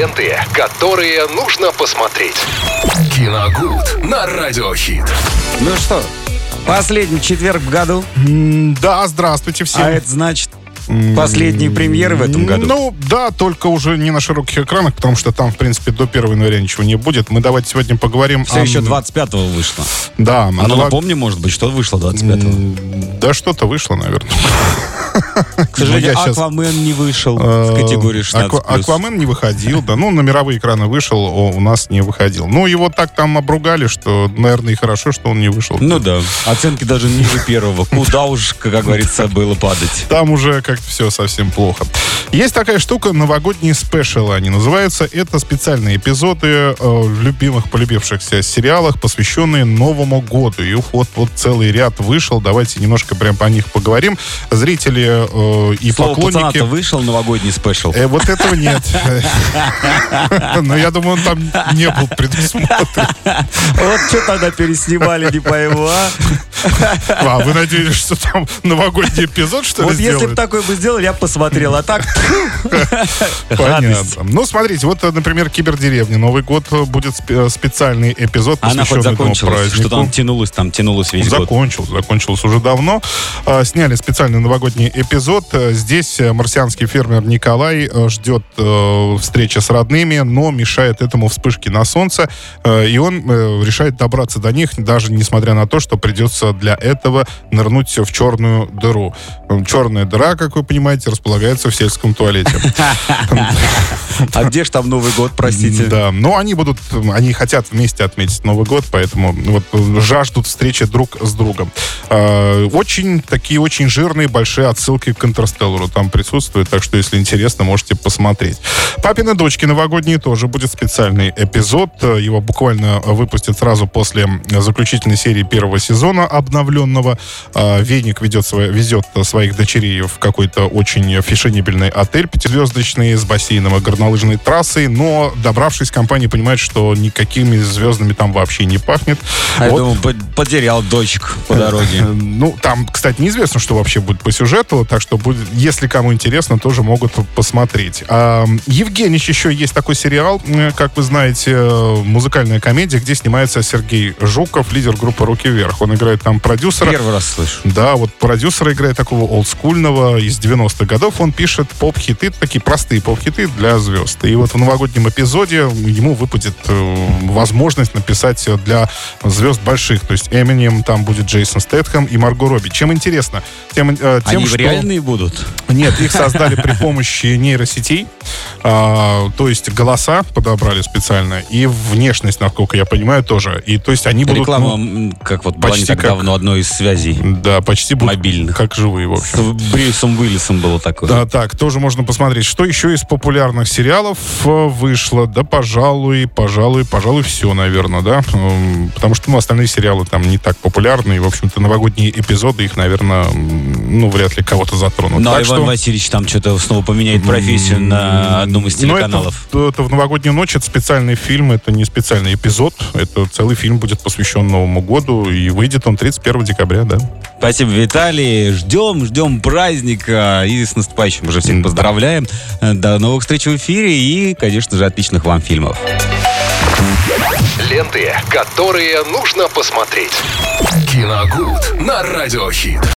Ленты, которые нужно посмотреть. Киногуд на радиохит. Ну что, последний четверг в году, М, Да, здравствуйте всем. а это значит последние премьеры в этом году. Ну, да, только уже не на широких экранах, потому что там, в принципе, до 1 января ничего не будет. Мы давайте сегодня поговорим Все о... еще 25-го вышло. Да, о А ну ново- напомни, может быть, что вышло 25-го. М, Да что-то вышло, наверное. К сожалению, я щас- Аквамен не вышел в категории 16+. Аква- Аквамен не выходил, да. Ну, на мировые экраны вышел, у нас не выходил. Ну, его так там обругали, что, наверное, и хорошо, что он не вышел. Ну да, оценки даже ниже первого. Куда уж, как говорится, было падать. Там уже как-то все совсем плохо. Есть такая штука, новогодние спешалы они называются. Это специальные эпизоды э, в любимых, полюбившихся сериалах, посвященные Новому году. И вот, вот целый ряд вышел. Давайте немножко прям по них поговорим. Зрители э, и Слово поклонники... вышел новогодний спешл. Э, вот этого нет. Но я думаю, он там не был предусмотрен. Вот что тогда переснимали, не пойму, а? А, вы надеялись, что там новогодний эпизод, что ли, Вот если бы такой бы сделали, я бы посмотрел. А так, Понятно. Ну, смотрите, вот, э, например, Кибердеревня. Новый год э, будет спе- специальный эпизод, она хоть посвященный этому закончилась. празднику. Что там тянулось, там тянулось весь год. Закончился, закончился уже давно. А, Сняли специальный новогодний эпизод. Э, Здесь э, марсианский фермер Николай э, ждет встречи с родными, но мешает этому вспышки на солнце. И он решает добраться до них, даже несмотря на то, что придется для этого нырнуть в черную дыру. Черная дыра, как вы понимаете, располагается в сельском туалете. А где же там Новый год, простите? Да, но они будут, они хотят вместе отметить Новый год, поэтому вот жаждут встречи друг с другом. Очень такие очень жирные большие отсылки к Интерстеллару там присутствуют, так что если интересно, можете посмотреть. Папины дочки новогодние тоже будет специальный эпизод. Его буквально выпустят сразу после заключительной серии первого сезона обновленного. А, Веник ведет везет своих дочерей в какой-то очень фешенебельный отель пятизвездочный с бассейном и горнолыжной трассой, но добравшись, компания понимает, что никакими звездами там вообще не пахнет. А я Вот. думал, по- потерял дочек по дороге. Ну, там, кстати, неизвестно, что вообще будет по сюжету, так что, будет, если кому интересно, тоже могут посмотреть. А, Евгеньевич еще есть такой сериал, как вы знаете, э, музыкальная комедия, где снимается Сергей Жуков, лидер группы «Руки вверх». Он играет там продюсера. Первый раз слышу. Да, вот продюсера играет такого олдскульного из 90-х годов. Он пишет поп-хиты, такие простые поп-хиты для звезд. И вот в новогоднем эпизоде ему выпадет э, возможность написать для звезд больших. То есть Эминем, там будет Джейсон Стэтхэм и Марго Робби. Чем интересно? Тем, э, тем Они что... реальные будут? Нет, их создали при помощи нейросетей. А, то есть голоса подобрали специально. И внешность, насколько я понимаю, тоже. И то есть они будут... Реклама, ну, как вот почти так как- давно одной из связей. да, почти будут Мобильных. как живые, в С общем. Брюсом Уиллисом было такое. Да, так, тоже можно посмотреть. Что еще из популярных сериалов э, вышло? Да, пожалуй, пожалуй, пожалуй, все, наверное, да. Потому что, ну, остальные сериалы там не так популярны. И, в общем-то, новогодние эпизоды их, наверное, ну, вряд ли кого-то затронут. Но Так Иван что- Васильевич там что-то снова поменяет профессию на одном из Ну, это, телеканалов. это в новогоднюю ночь, это специальный фильм, это не специальный эпизод. Это целый фильм будет посвящен Новому году, и выйдет он 31 декабря, да. Спасибо, Виталий. Ждем, ждем праздника. И с наступающим уже всех поздравляем. До новых встреч в эфире и, конечно же, отличных вам фильмов. Ленты, которые нужно посмотреть. Киногуд на радиохит.